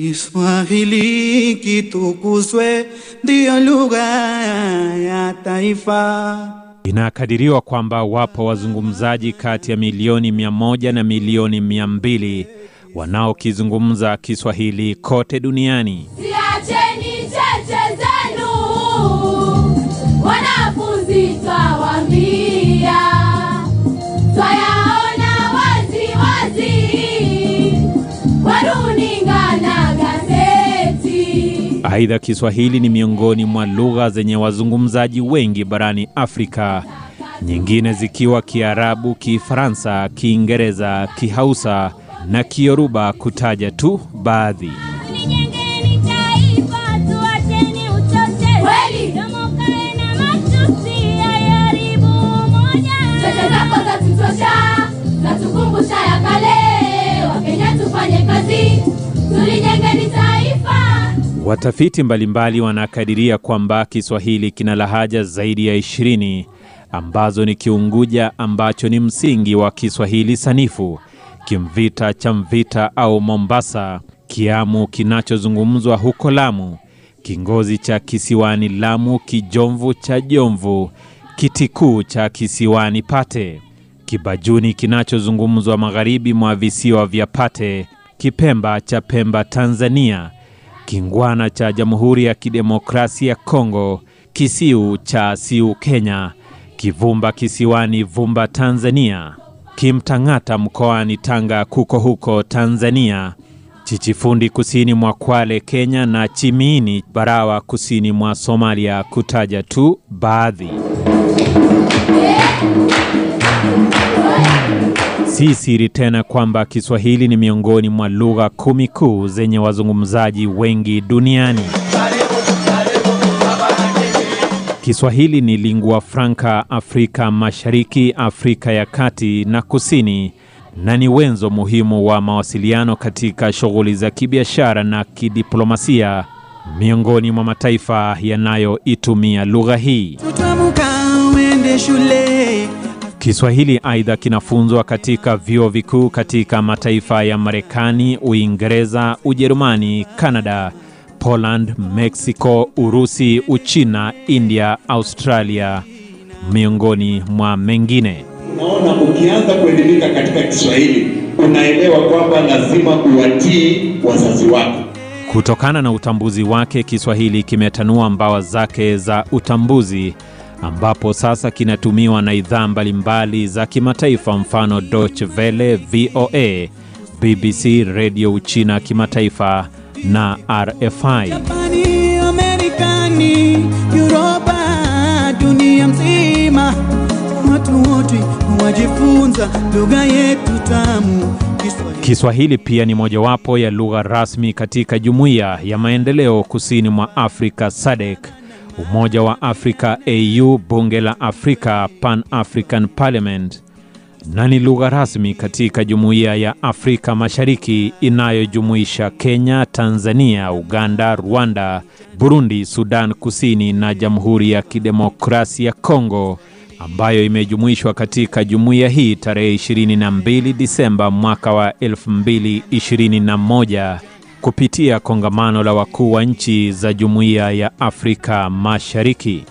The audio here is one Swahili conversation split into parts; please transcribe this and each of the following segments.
Kiswahili kitukuzwe, ndiyo lugha ya taifa. Inakadiriwa kwamba wapo wazungumzaji kati ya milioni mia moja na milioni mia mbili wanaokizungumza Kiswahili kote duniani. Siacheni cheche zenu, wanafunzi twawaambia, twayaona wazi wazi Aidha, Kiswahili ni miongoni mwa lugha zenye wazungumzaji wengi barani Afrika, nyingine zikiwa Kiarabu, Kifaransa, Kiingereza, Kihausa na Kioruba, kutaja tu baadhi. Zatukumbusha ya kale. Wakenya tufanye kazi, tulijengeni taifa. Watafiti mbalimbali wanakadiria kwamba Kiswahili kina lahaja zaidi ya ishirini ambazo ni Kiunguja ambacho ni msingi wa Kiswahili sanifu, Kimvita cha Mvita au Mombasa, Kiamu kinachozungumzwa huko Lamu, Kingozi cha kisiwani Lamu, Kijomvu cha Jomvu, Kitikuu cha kisiwani Pate, Kibajuni kinachozungumzwa magharibi mwa visiwa vya Pate, Kipemba cha Pemba Tanzania, Kingwana cha Jamhuri ya Kidemokrasia ya Kongo, Kisiu cha Siu Kenya, Kivumba kisiwani Vumba Tanzania, Kimtang'ata mkoani Tanga kuko huko Tanzania, Chichifundi kusini mwa Kwale Kenya na Chimiini Barawa kusini mwa Somalia kutaja tu baadhi. Si siri tena kwamba Kiswahili ni miongoni mwa lugha kumi kuu zenye wazungumzaji wengi duniani. Kiswahili ni lingua franca Afrika Mashariki, Afrika ya Kati na Kusini na ni wenzo muhimu wa mawasiliano katika shughuli za kibiashara na kidiplomasia miongoni mwa mataifa yanayoitumia lugha hii. Tutamuka uende shule, Kiswahili aidha kinafunzwa katika vyuo vikuu katika mataifa ya Marekani, Uingereza, Ujerumani, Kanada, Poland, Mexico, Urusi, Uchina, India, Australia miongoni mwa mengine. Unaona, ukianza kuelimika katika Kiswahili unaelewa kwamba lazima uwatii wazazi wako. Kutokana na utambuzi wake, Kiswahili kimetanua mbawa zake za utambuzi ambapo sasa kinatumiwa na idhaa mbalimbali za kimataifa, mfano Deutsche Welle, VOA, BBC, redio Uchina kimataifa na RFI. Japani, Amerikani, Europa, dunia mzima, watu wote wajifunza lugha yetu tamu Kiswahili. Pia ni mojawapo ya lugha rasmi katika Jumuiya ya Maendeleo Kusini mwa Afrika SADC, Umoja wa Afrika AU, Bunge la Afrika Pan African Parliament, na ni lugha rasmi katika Jumuiya ya Afrika Mashariki inayojumuisha Kenya, Tanzania, Uganda, Rwanda, Burundi, Sudan Kusini na Jamhuri ya Kidemokrasia ya Kongo ambayo imejumuishwa katika jumuiya hii tarehe 22 Disemba mwaka wa 2021 kupitia kongamano la wakuu wa nchi za Jumuiya ya Afrika Mashariki.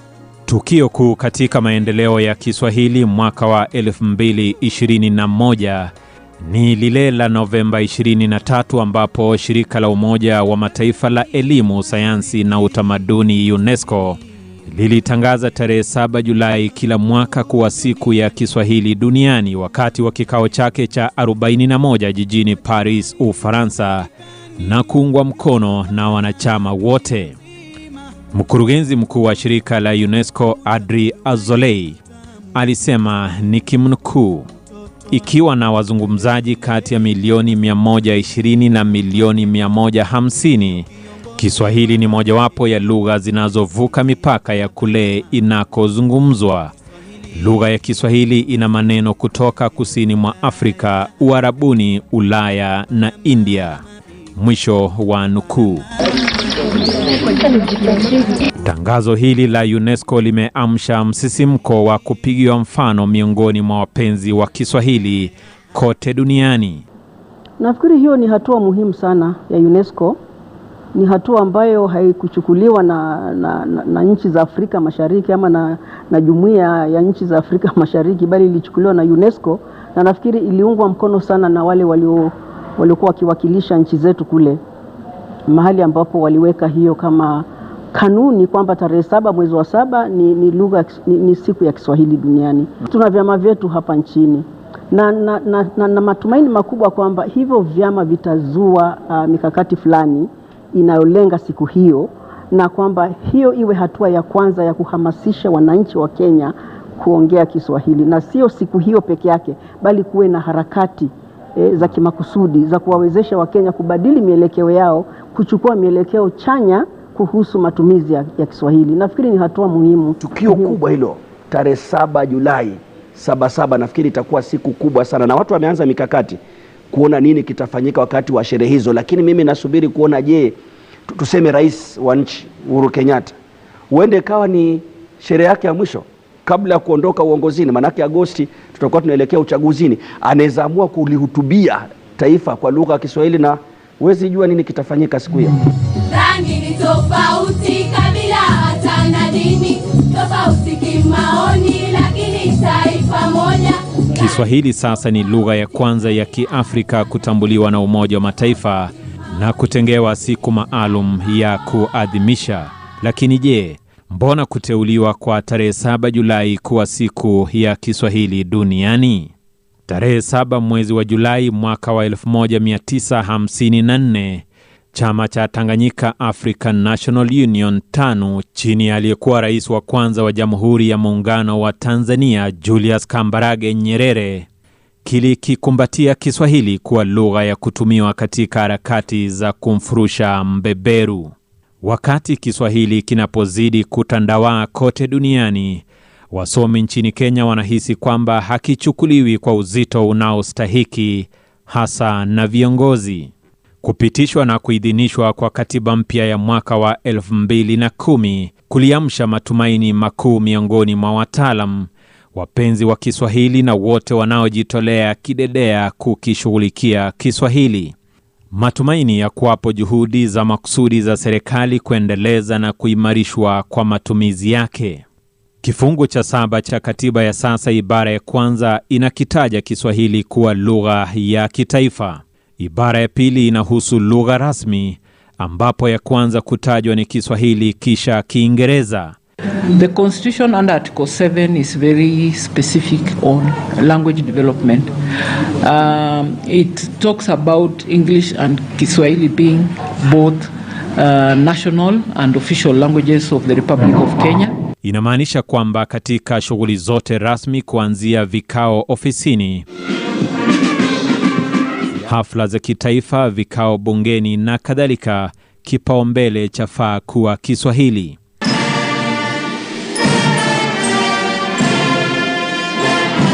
Tukio kuu katika maendeleo ya Kiswahili mwaka wa 2021 ni lile la Novemba 23 ambapo shirika la Umoja wa Mataifa la elimu, sayansi na utamaduni UNESCO lilitangaza tarehe 7 Julai kila mwaka kuwa siku ya Kiswahili duniani wakati wa kikao chake cha 41 jijini Paris, Ufaransa, na kuungwa mkono na wanachama wote. Mkurugenzi mkuu wa shirika la UNESCO Adri Azolei alisema nikimnukuu, ikiwa na wazungumzaji kati ya milioni 120 na milioni 150 Kiswahili ni mojawapo ya lugha zinazovuka mipaka ya kule inakozungumzwa. Lugha ya Kiswahili ina maneno kutoka kusini mwa Afrika, Uarabuni, Ulaya na India. Mwisho wa nukuu. Tangazo hili la UNESCO limeamsha msisimko wa kupigiwa mfano miongoni mwa wapenzi wa Kiswahili kote duniani. Nafikiri hiyo ni hatua muhimu sana ya UNESCO ni hatua ambayo haikuchukuliwa na, na, na, na nchi za Afrika Mashariki ama na, na jumuiya ya nchi za Afrika Mashariki, bali ilichukuliwa na UNESCO na nafikiri iliungwa mkono sana na wale walio waliokuwa wakiwakilisha nchi zetu kule mahali ambapo waliweka hiyo kama kanuni kwamba tarehe saba mwezi wa saba ni, ni, lugha, ni, ni siku ya Kiswahili duniani. Tuna vyama vyetu hapa nchini na, na, na, na, na matumaini makubwa kwamba hivyo vyama vitazua uh, mikakati fulani inayolenga siku hiyo na kwamba hiyo iwe hatua ya kwanza ya kuhamasisha wananchi wa Kenya kuongea Kiswahili na sio siku hiyo peke yake, bali kuwe na harakati e, za kimakusudi za kuwawezesha Wakenya kubadili mielekeo yao, kuchukua mielekeo chanya kuhusu matumizi ya, ya Kiswahili. Nafikiri ni hatua muhimu. Tukio kubwa hilo tarehe saba Julai saba saba, nafikiri itakuwa siku kubwa sana, na watu wameanza mikakati kuona nini kitafanyika wakati wa sherehe hizo, lakini mimi nasubiri kuona, je, tuseme rais wa nchi Uhuru Kenyatta huende ikawa ni sherehe yake ya mwisho kabla ya kuondoka uongozini, maanake Agosti tutakuwa tunaelekea uchaguzini. Anaweza amua kulihutubia taifa kwa lugha ya Kiswahili na huwezi jua nini kitafanyika siku hiyo. rangi ni tofauti, kabila hata na dini tofauti kimaoni, lakini taifa moja. Kiswahili sasa ni lugha ya kwanza ya Kiafrika kutambuliwa na Umoja wa Mataifa na kutengewa siku maalum ya kuadhimisha. Lakini je, mbona kuteuliwa kwa tarehe 7 Julai kuwa siku ya Kiswahili duniani? Tarehe 7 mwezi wa Julai mwaka wa 1954 chama cha Tanganyika African National Union TANU chini ya aliyekuwa rais wa kwanza wa Jamhuri ya Muungano wa Tanzania Julius Kambarage Nyerere kilikikumbatia Kiswahili kuwa lugha ya kutumiwa katika harakati za kumfurusha mbeberu. Wakati Kiswahili kinapozidi kutandawaa kote duniani, wasomi nchini Kenya wanahisi kwamba hakichukuliwi kwa uzito unaostahiki hasa na viongozi. Kupitishwa na kuidhinishwa kwa katiba mpya ya mwaka wa 2010 kuliamsha matumaini makuu miongoni mwa wataalam, wapenzi wa Kiswahili na wote wanaojitolea kidedea kukishughulikia Kiswahili. Matumaini ya kuwapo juhudi za makusudi za serikali kuendeleza na kuimarishwa kwa matumizi yake. Kifungu cha saba cha katiba ya sasa ibara ya kwanza inakitaja Kiswahili kuwa lugha ya kitaifa. Ibara ya pili inahusu lugha rasmi, ambapo ya kwanza kutajwa ni Kiswahili kisha Kiingereza. The Constitution under Article 7 is very specific on language development. Um, it talks about English and Kiswahili being both uh, national and official languages of the Republic of Kenya. Inamaanisha kwamba katika shughuli zote rasmi kuanzia vikao ofisini, hafla za kitaifa, vikao bungeni na kadhalika, kipaumbele chafaa kuwa Kiswahili.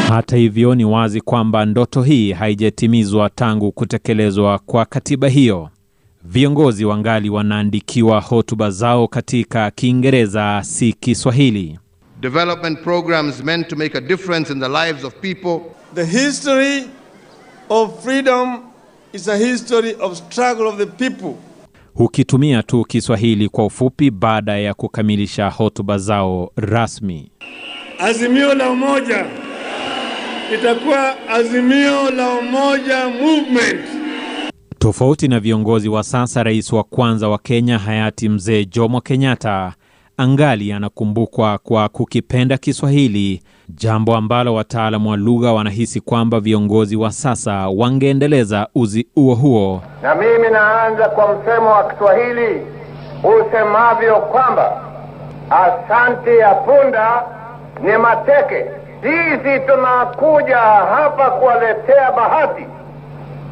Hata hivyo, ni wazi kwamba ndoto hii haijatimizwa tangu kutekelezwa kwa katiba hiyo. Viongozi wangali wanaandikiwa hotuba zao katika Kiingereza, si Kiswahili. development programs meant to make a difference in the lives of people The history of freedom is a history of struggle of the people. Hukitumia tu Kiswahili kwa ufupi baada ya kukamilisha hotuba zao rasmi. Azimio la umoja itakuwa azimio la umoja movement. Tofauti na viongozi wa sasa, rais wa kwanza wa Kenya hayati Mzee Jomo Kenyatta angali anakumbukwa kwa kukipenda Kiswahili, jambo ambalo wataalamu wa lugha wanahisi kwamba viongozi wa sasa wangeendeleza uzi huo huo. Na mimi naanza kwa msemo wa Kiswahili usemavyo kwamba asante ya punda ni mateke. Sisi tunakuja hapa kuwaletea bahati,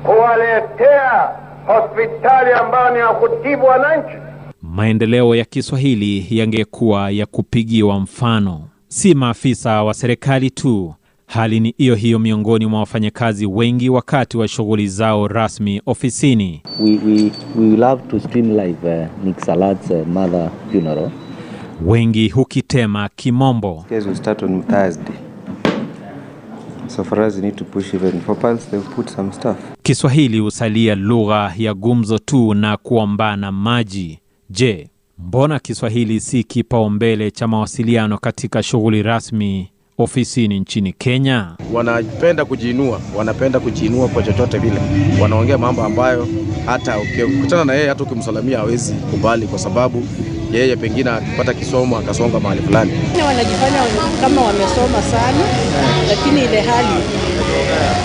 kuwaletea hospitali ambayo ni ya kutibu wananchi. Maendeleo ya Kiswahili yangekuwa ya kupigiwa mfano, si maafisa wa serikali tu. Hali ni hiyo hiyo miongoni mwa wafanyakazi wengi wakati wa shughuli zao rasmi ofisini. We, we, we love to stream live uh, Nick Salad's uh, mother funeral. Wengi hukitema kimombo. Case So for us, we need to push even for pulse, they've put some stuff. Kiswahili husalia lugha ya gumzo tu na kuombana maji. Je, mbona Kiswahili si kipaumbele cha mawasiliano katika shughuli rasmi ofisini nchini Kenya? wanapenda kujiinua, wanapenda kujiinua kwa chochote vile. Wanaongea mambo ambayo hata ukikutana na yeye, hata ukimsalamia hawezi kubali, kwa sababu yeye pengine akipata kisomo akasonga mahali fulani. Wanajifanya kama wamesoma sana, lakini ile hali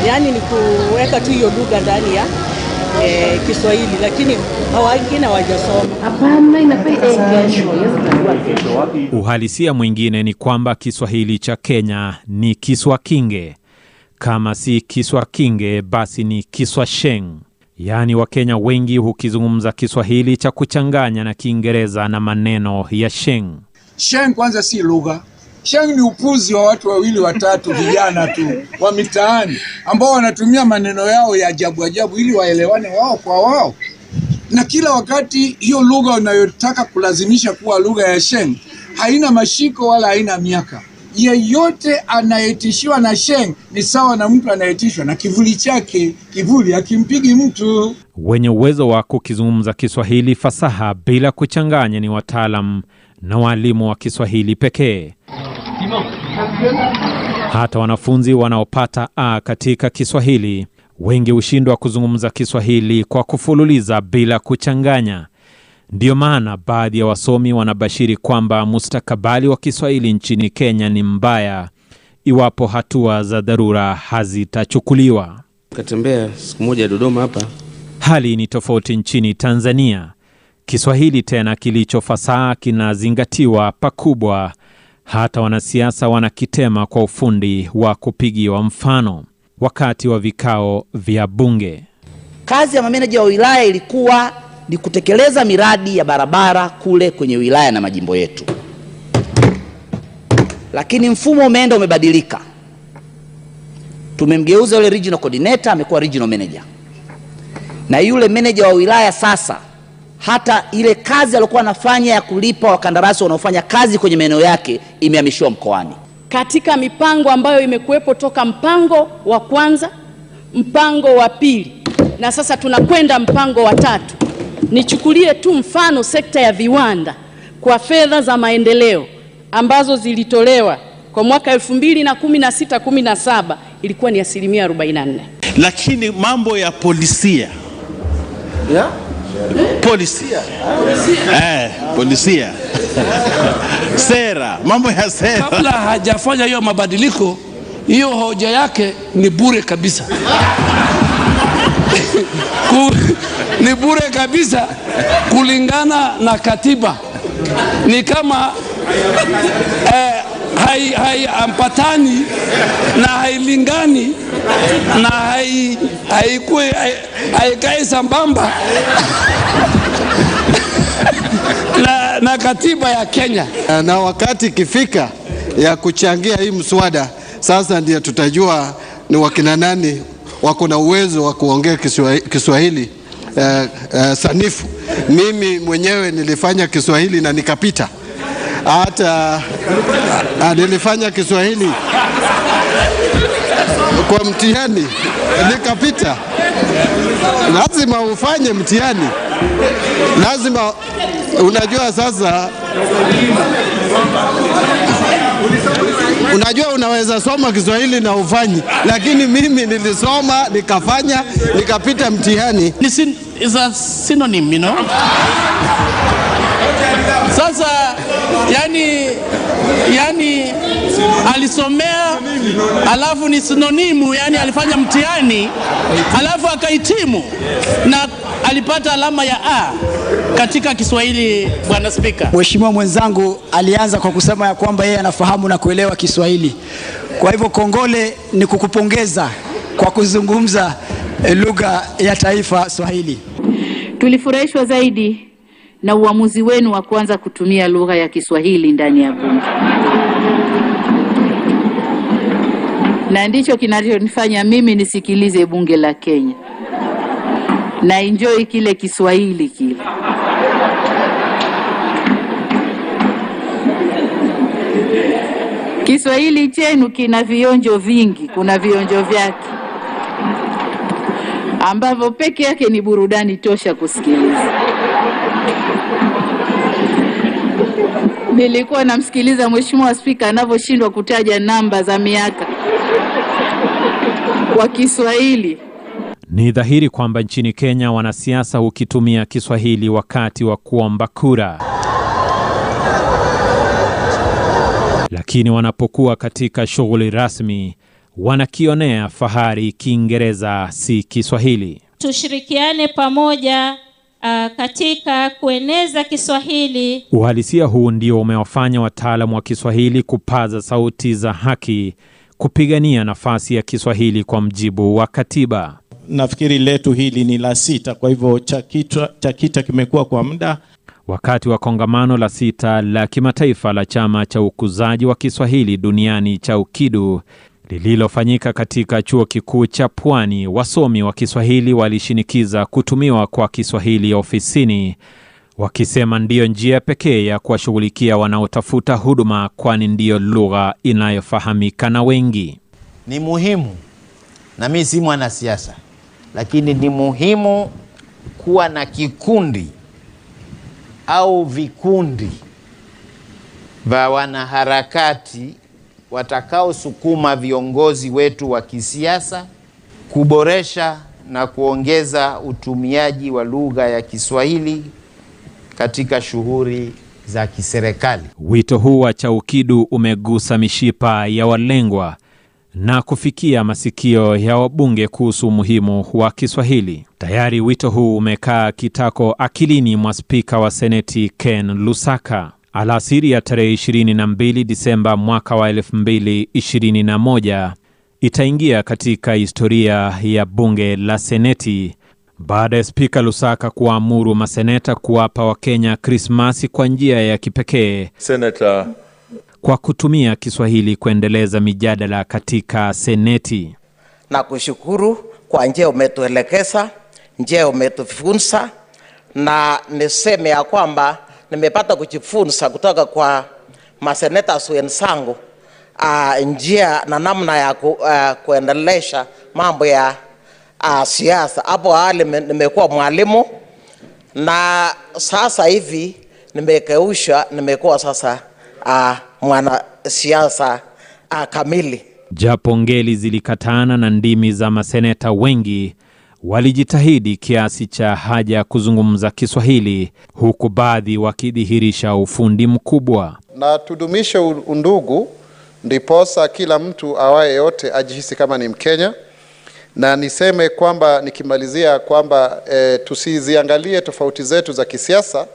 yani ni kuweka tu hiyo lugha ndani ya eh, Kiswahili, lakini wengine hawajasoma. Uhalisia mwingine ni kwamba Kiswahili cha Kenya ni Kiswakinge. Kama si Kiswakinge, basi ni Kiswasheng. Yaani Wakenya wengi hukizungumza Kiswahili cha kuchanganya na Kiingereza na maneno ya Sheng. Sheng kwanza si lugha. Sheng ni upuzi wa watu wawili watatu vijana tu wa mitaani ambao wanatumia maneno yao ya ajabu ajabu ili waelewane wao kwa wao, na kila wakati hiyo lugha unayotaka kulazimisha kuwa lugha ya Sheng haina mashiko wala haina miaka. Yeyote anayetishiwa na Sheng ni sawa na mtu anayetishwa na kivuli chake. Kivuli akimpigi mtu. Wenye uwezo wa kukizungumza Kiswahili fasaha bila kuchanganya ni wataalam na waalimu wa Kiswahili pekee. Hata wanafunzi wanaopata A katika Kiswahili wengi hushindwa kuzungumza Kiswahili kwa kufululiza bila kuchanganya. Ndiyo maana baadhi ya wasomi wanabashiri kwamba mustakabali wa Kiswahili nchini Kenya ni mbaya iwapo hatua za dharura hazitachukuliwa. Katembea siku moja Dodoma hapa, Hali ni tofauti nchini Tanzania. Kiswahili tena kilicho fasaha kinazingatiwa pakubwa, hata wanasiasa wanakitema kwa ufundi wa kupigiwa mfano wakati wa vikao vya bunge. Kazi ya mameneja wa wilaya ilikuwa ni kutekeleza miradi ya barabara kule kwenye wilaya na majimbo yetu, lakini mfumo umeenda umebadilika. Tumemgeuza yule regional coordinator, amekuwa regional manager, na yule manager wa wilaya sasa hata ile kazi aliyokuwa anafanya ya kulipa wakandarasi wanaofanya kazi kwenye maeneo yake imehamishiwa mkoani. katika mipango ambayo imekuwepo toka mpango wa kwanza, mpango wa pili na sasa tunakwenda mpango wa tatu. Nichukulie tu mfano sekta ya viwanda kwa fedha za maendeleo ambazo zilitolewa kwa mwaka 2016 17 ilikuwa ni asilimia 44. lakini mambo ya polisia yeah? Polisia. eh, polisia sera, mambo ya sera kabla hajafanya hiyo mabadiliko, hiyo hoja yake ni bure kabisa. Ni bure kabisa kulingana na katiba, ni kama eh, hai- haiambatani na hailingani na hai- haikue- hai- sambamba na, na katiba ya Kenya. na wakati ikifika ya kuchangia hii mswada, sasa ndio tutajua ni wakina nani wako na uwezo wa kuongea Kiswa- Kiswahili eh, uh, sanifu. Mimi mwenyewe nilifanya Kiswahili na nikapita, hata uh, nilifanya Kiswahili kwa mtihani nikapita. Lazima ufanye mtihani, lazima unajua sasa Unajua, unaweza soma Kiswahili na ufanyi, lakini mimi nilisoma nikafanya nikapita mtihani. Ni sin, is a synonym, you know? Sasa yani, yani alisomea alafu ni sinonimu, yani alifanya mtihani alafu akahitimu na alipata alama ya A katika Kiswahili, Bwana Spika. Mheshimiwa mwenzangu alianza kwa kusema ya kwamba yeye anafahamu na kuelewa Kiswahili. Kwa hivyo kongole ni kukupongeza kwa kuzungumza eh, lugha ya taifa Swahili. Tulifurahishwa zaidi na uamuzi wenu wa kuanza kutumia lugha ya Kiswahili ndani ya bunge, na ndicho kinachonifanya mimi nisikilize bunge la Kenya na enjoy kile Kiswahili kile. Kiswahili chenu kina vionjo vingi, kuna vionjo vyake ambavyo peke yake ni burudani tosha kusikiliza. Nilikuwa namsikiliza Mheshimiwa Spika anavyoshindwa kutaja namba za miaka kwa Kiswahili. Ni dhahiri kwamba nchini Kenya wanasiasa hukitumia Kiswahili wakati wa kuomba kura, lakini wanapokuwa katika shughuli rasmi wanakionea fahari Kiingereza si Kiswahili. Tushirikiane pamoja uh, katika kueneza Kiswahili. Uhalisia huu ndio umewafanya wataalamu wa Kiswahili kupaza sauti za haki kupigania nafasi ya Kiswahili kwa mjibu wa katiba. Nafikiri letu hili ni la sita, kwa hivyo CHAKITA, CHAKITA kimekuwa kwa muda. Wakati wa kongamano la sita la kimataifa la chama cha ukuzaji wa Kiswahili duniani cha UKIDU lililofanyika katika chuo kikuu cha Pwani, wasomi wa Kiswahili walishinikiza kutumiwa kwa Kiswahili ofisini, wakisema ndiyo njia pekee ya kuwashughulikia wanaotafuta huduma, kwani ndiyo lugha inayofahamika na wengi. Ni muhimu, na mimi si mwanasiasa, lakini ni muhimu kuwa na kikundi au vikundi vya wanaharakati watakaosukuma viongozi wetu wa kisiasa kuboresha na kuongeza utumiaji wa lugha ya Kiswahili katika shughuli za kiserikali. Wito huu wa CHAUKIDU umegusa mishipa ya walengwa na kufikia masikio ya wabunge kuhusu umuhimu wa Kiswahili. Tayari wito huu umekaa kitako akilini mwa spika wa Seneti Ken Lusaka. Alasiri ya tarehe 22 Disemba mwaka wa 2021 itaingia katika historia ya bunge la Seneti baada ya spika Lusaka kuwaamuru maseneta kuwapa Wakenya Krismasi kwa njia ya kipekee Senator kwa kutumia Kiswahili kuendeleza mijadala katika Seneti. na kushukuru kwa njia umetuelekeza, njia umetufunza, na niseme ya kwamba nimepata kujifunza kutoka kwa maseneta wenzangu uh, njia na namna ya ku, uh, kuendelesha mambo ya uh, siasa. Hapo awali nimekuwa mwalimu na sasa hivi nimekeusha, nimekuwa sasa uh, mwanasiasa uh, kamili. Japo ngeli zilikatana na ndimi za maseneta wengi walijitahidi kiasi cha haja ya kuzungumza Kiswahili, huku baadhi wakidhihirisha ufundi mkubwa. na tudumishe undugu, ndiposa kila mtu awaye yote ajihisi kama ni Mkenya. Na niseme kwamba nikimalizia kwamba e, tusiziangalie tofauti zetu za kisiasa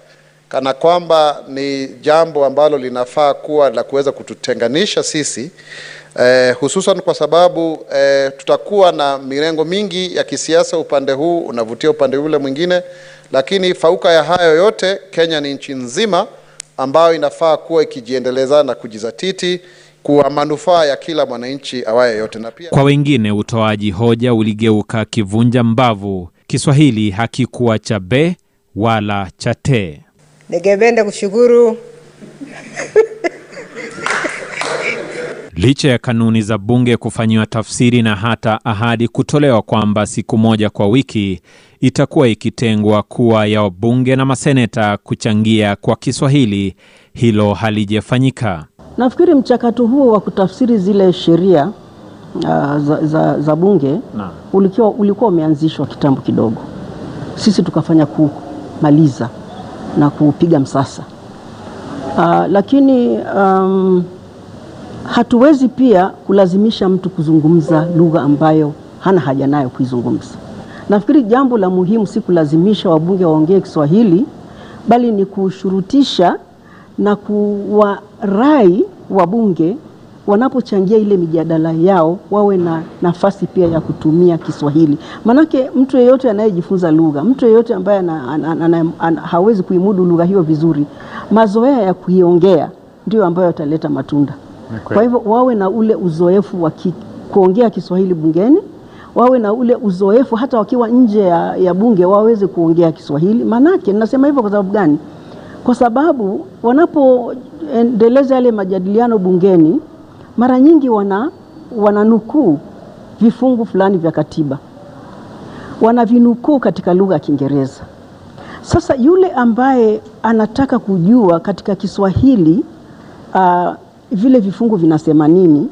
kana kwamba ni jambo ambalo linafaa kuwa la kuweza kututenganisha sisi eh, hususan kwa sababu eh, tutakuwa na mirengo mingi ya kisiasa, upande huu unavutia upande ule mwingine, lakini fauka ya hayo yote, Kenya ni nchi nzima ambayo inafaa kuwa ikijiendeleza na kujizatiti kuwa manufaa ya kila mwananchi awaye yote na pia Kwa wengine utoaji hoja uligeuka kivunja mbavu. Kiswahili hakikuwa cha be wala cha te. Ningependa kushukuru. Licha ya kanuni za bunge kufanyiwa tafsiri na hata ahadi kutolewa kwamba siku moja kwa wiki itakuwa ikitengwa kuwa ya wabunge na maseneta kuchangia kwa Kiswahili, hilo halijafanyika. Nafikiri mchakato huo wa kutafsiri zile sheria uh, za, za, za bunge ulikuwa, ulikuwa umeanzishwa kitambo kidogo, sisi tukafanya kumaliza na kupiga msasa uh, lakini um, hatuwezi pia kulazimisha mtu kuzungumza lugha ambayo hana haja nayo kuizungumza. Nafikiri jambo la muhimu si kulazimisha wabunge waongee Kiswahili, bali ni kushurutisha na kuwarai wabunge wanapochangia ile mijadala yao wawe na nafasi pia ya kutumia Kiswahili. Manake mtu yeyote anayejifunza lugha, mtu yeyote ambaye ana, ana, ana, ana, hawezi kuimudu lugha hiyo vizuri, mazoea ya kuiongea ndio ambayo yataleta matunda. Kwa hivyo wawe na ule uzoefu wa ki, kuongea Kiswahili bungeni, wawe na ule uzoefu hata wakiwa nje ya, ya bunge waweze kuongea Kiswahili. Manake nasema hivyo kwa sababu gani? Kwa sababu wanapoendeleza yale majadiliano bungeni mara nyingi wana wananukuu vifungu fulani vya katiba, wanavinukuu katika lugha ya Kiingereza. Sasa yule ambaye anataka kujua katika Kiswahili uh, vile vifungu vinasema nini,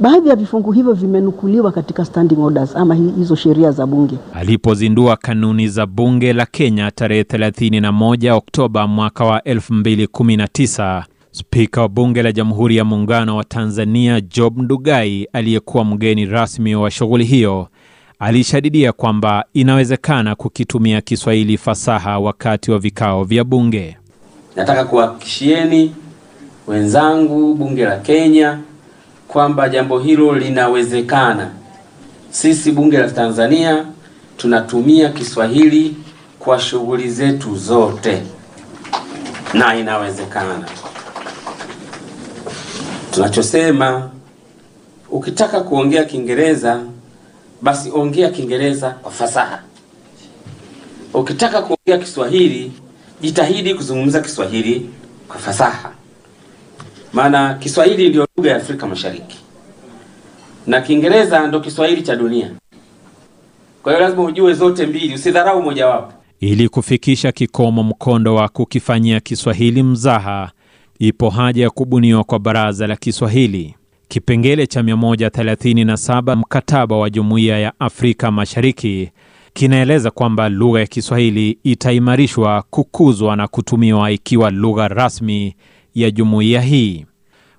baadhi ya vifungu hivyo vimenukuliwa katika standing orders ama hizo sheria za bunge. Alipozindua kanuni za bunge la Kenya tarehe 31 Oktoba mwaka wa 2019, Spika wa bunge la Jamhuri ya Muungano wa Tanzania Job Ndugai, aliyekuwa mgeni rasmi wa shughuli hiyo, alishadidia kwamba inawezekana kukitumia Kiswahili fasaha wakati wa vikao vya bunge. Nataka kuhakikishieni wenzangu bunge la Kenya kwamba jambo hilo linawezekana. Sisi bunge la Tanzania tunatumia Kiswahili kwa shughuli zetu zote na inawezekana. Tunachosema, ukitaka kuongea Kiingereza basi ongea Kiingereza kwa fasaha. Ukitaka kuongea Kiswahili jitahidi kuzungumza Kiswahili kwa fasaha, maana Kiswahili ndio lugha ya Afrika Mashariki na Kiingereza ndo Kiswahili cha dunia. Kwa hiyo lazima ujue zote mbili, usidharau mojawapo. Ili kufikisha kikomo mkondo wa kukifanyia Kiswahili mzaha, ipo haja ya kubuniwa kwa Baraza la Kiswahili. Kipengele cha 137 mkataba wa Jumuiya ya Afrika Mashariki kinaeleza kwamba lugha ya Kiswahili itaimarishwa, kukuzwa na kutumiwa ikiwa lugha rasmi ya jumuiya hii.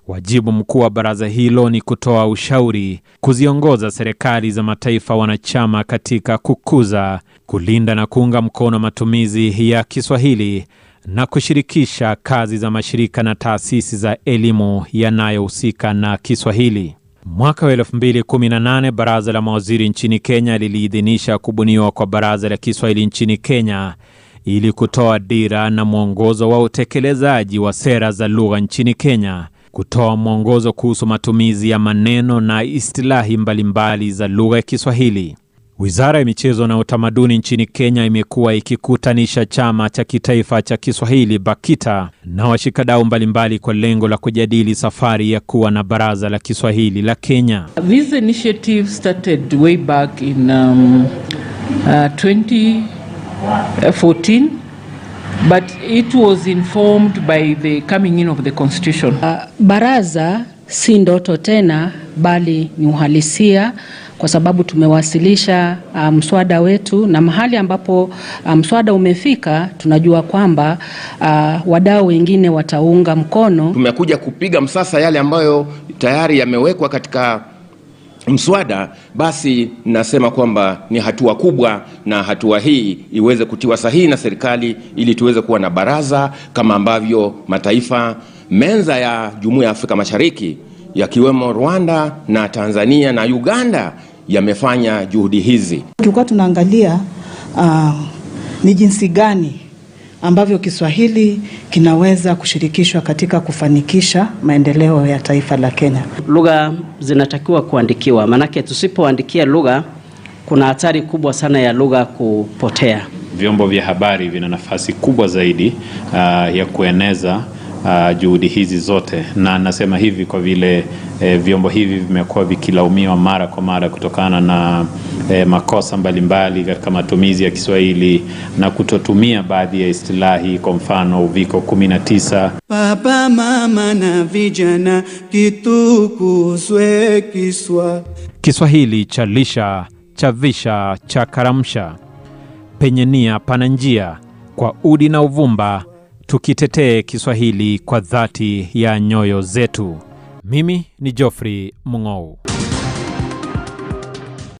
Wajibu mkuu wa baraza hilo ni kutoa ushauri, kuziongoza serikali za mataifa wanachama katika kukuza, kulinda na kuunga mkono matumizi ya Kiswahili na kushirikisha kazi za mashirika na taasisi za elimu yanayohusika na Kiswahili. Mwaka wa 2018 baraza la mawaziri nchini Kenya liliidhinisha kubuniwa kwa baraza la Kiswahili nchini Kenya ili kutoa dira na mwongozo wa utekelezaji wa sera za lugha nchini Kenya, kutoa mwongozo kuhusu matumizi ya maneno na istilahi mbalimbali za lugha ya Kiswahili. Wizara ya Michezo na Utamaduni nchini Kenya imekuwa ikikutanisha chama cha kitaifa cha Kiswahili BAKITA na washikadau mbalimbali kwa lengo la kujadili safari ya kuwa na baraza la Kiswahili la Kenya. This initiative started way back in um, uh, 2014 but it was informed by the coming in of the constitution. Uh, baraza si ndoto tena bali ni uhalisia kwa sababu tumewasilisha mswada mswada wetu na mahali ambapo mswada mswada umefika tunajua kwamba uh, wadau wengine wataunga mkono. Tumekuja kupiga msasa yale ambayo tayari yamewekwa katika mswada, basi nasema kwamba ni hatua kubwa, na hatua hii iweze kutiwa sahihi na serikali ili tuweze kuwa na baraza kama ambavyo mataifa menza ya Jumuiya ya Afrika Mashariki yakiwemo Rwanda na Tanzania na Uganda yamefanya juhudi hizi. Tulikuwa tunaangalia uh, ni jinsi gani ambavyo Kiswahili kinaweza kushirikishwa katika kufanikisha maendeleo ya taifa la Kenya. Lugha zinatakiwa kuandikiwa, maanake tusipoandikia lugha kuna hatari kubwa sana ya lugha kupotea. Vyombo vya habari vina nafasi kubwa zaidi uh, ya kueneza uh, juhudi hizi zote, na nasema hivi kwa vile eh, vyombo hivi vimekuwa vikilaumiwa mara kwa mara kutokana na eh, makosa mbalimbali katika matumizi ya Kiswahili na kutotumia baadhi ya istilahi, kwa mfano uviko 19. Baba, mama na vijana, kitukuzwe Kiswa. Kiswahili cha lisha, cha visha, cha karamsha, penye nia pana njia, kwa udi na uvumba tukitetee Kiswahili kwa dhati ya nyoyo zetu. Mimi ni Geoffrey Mung'ou.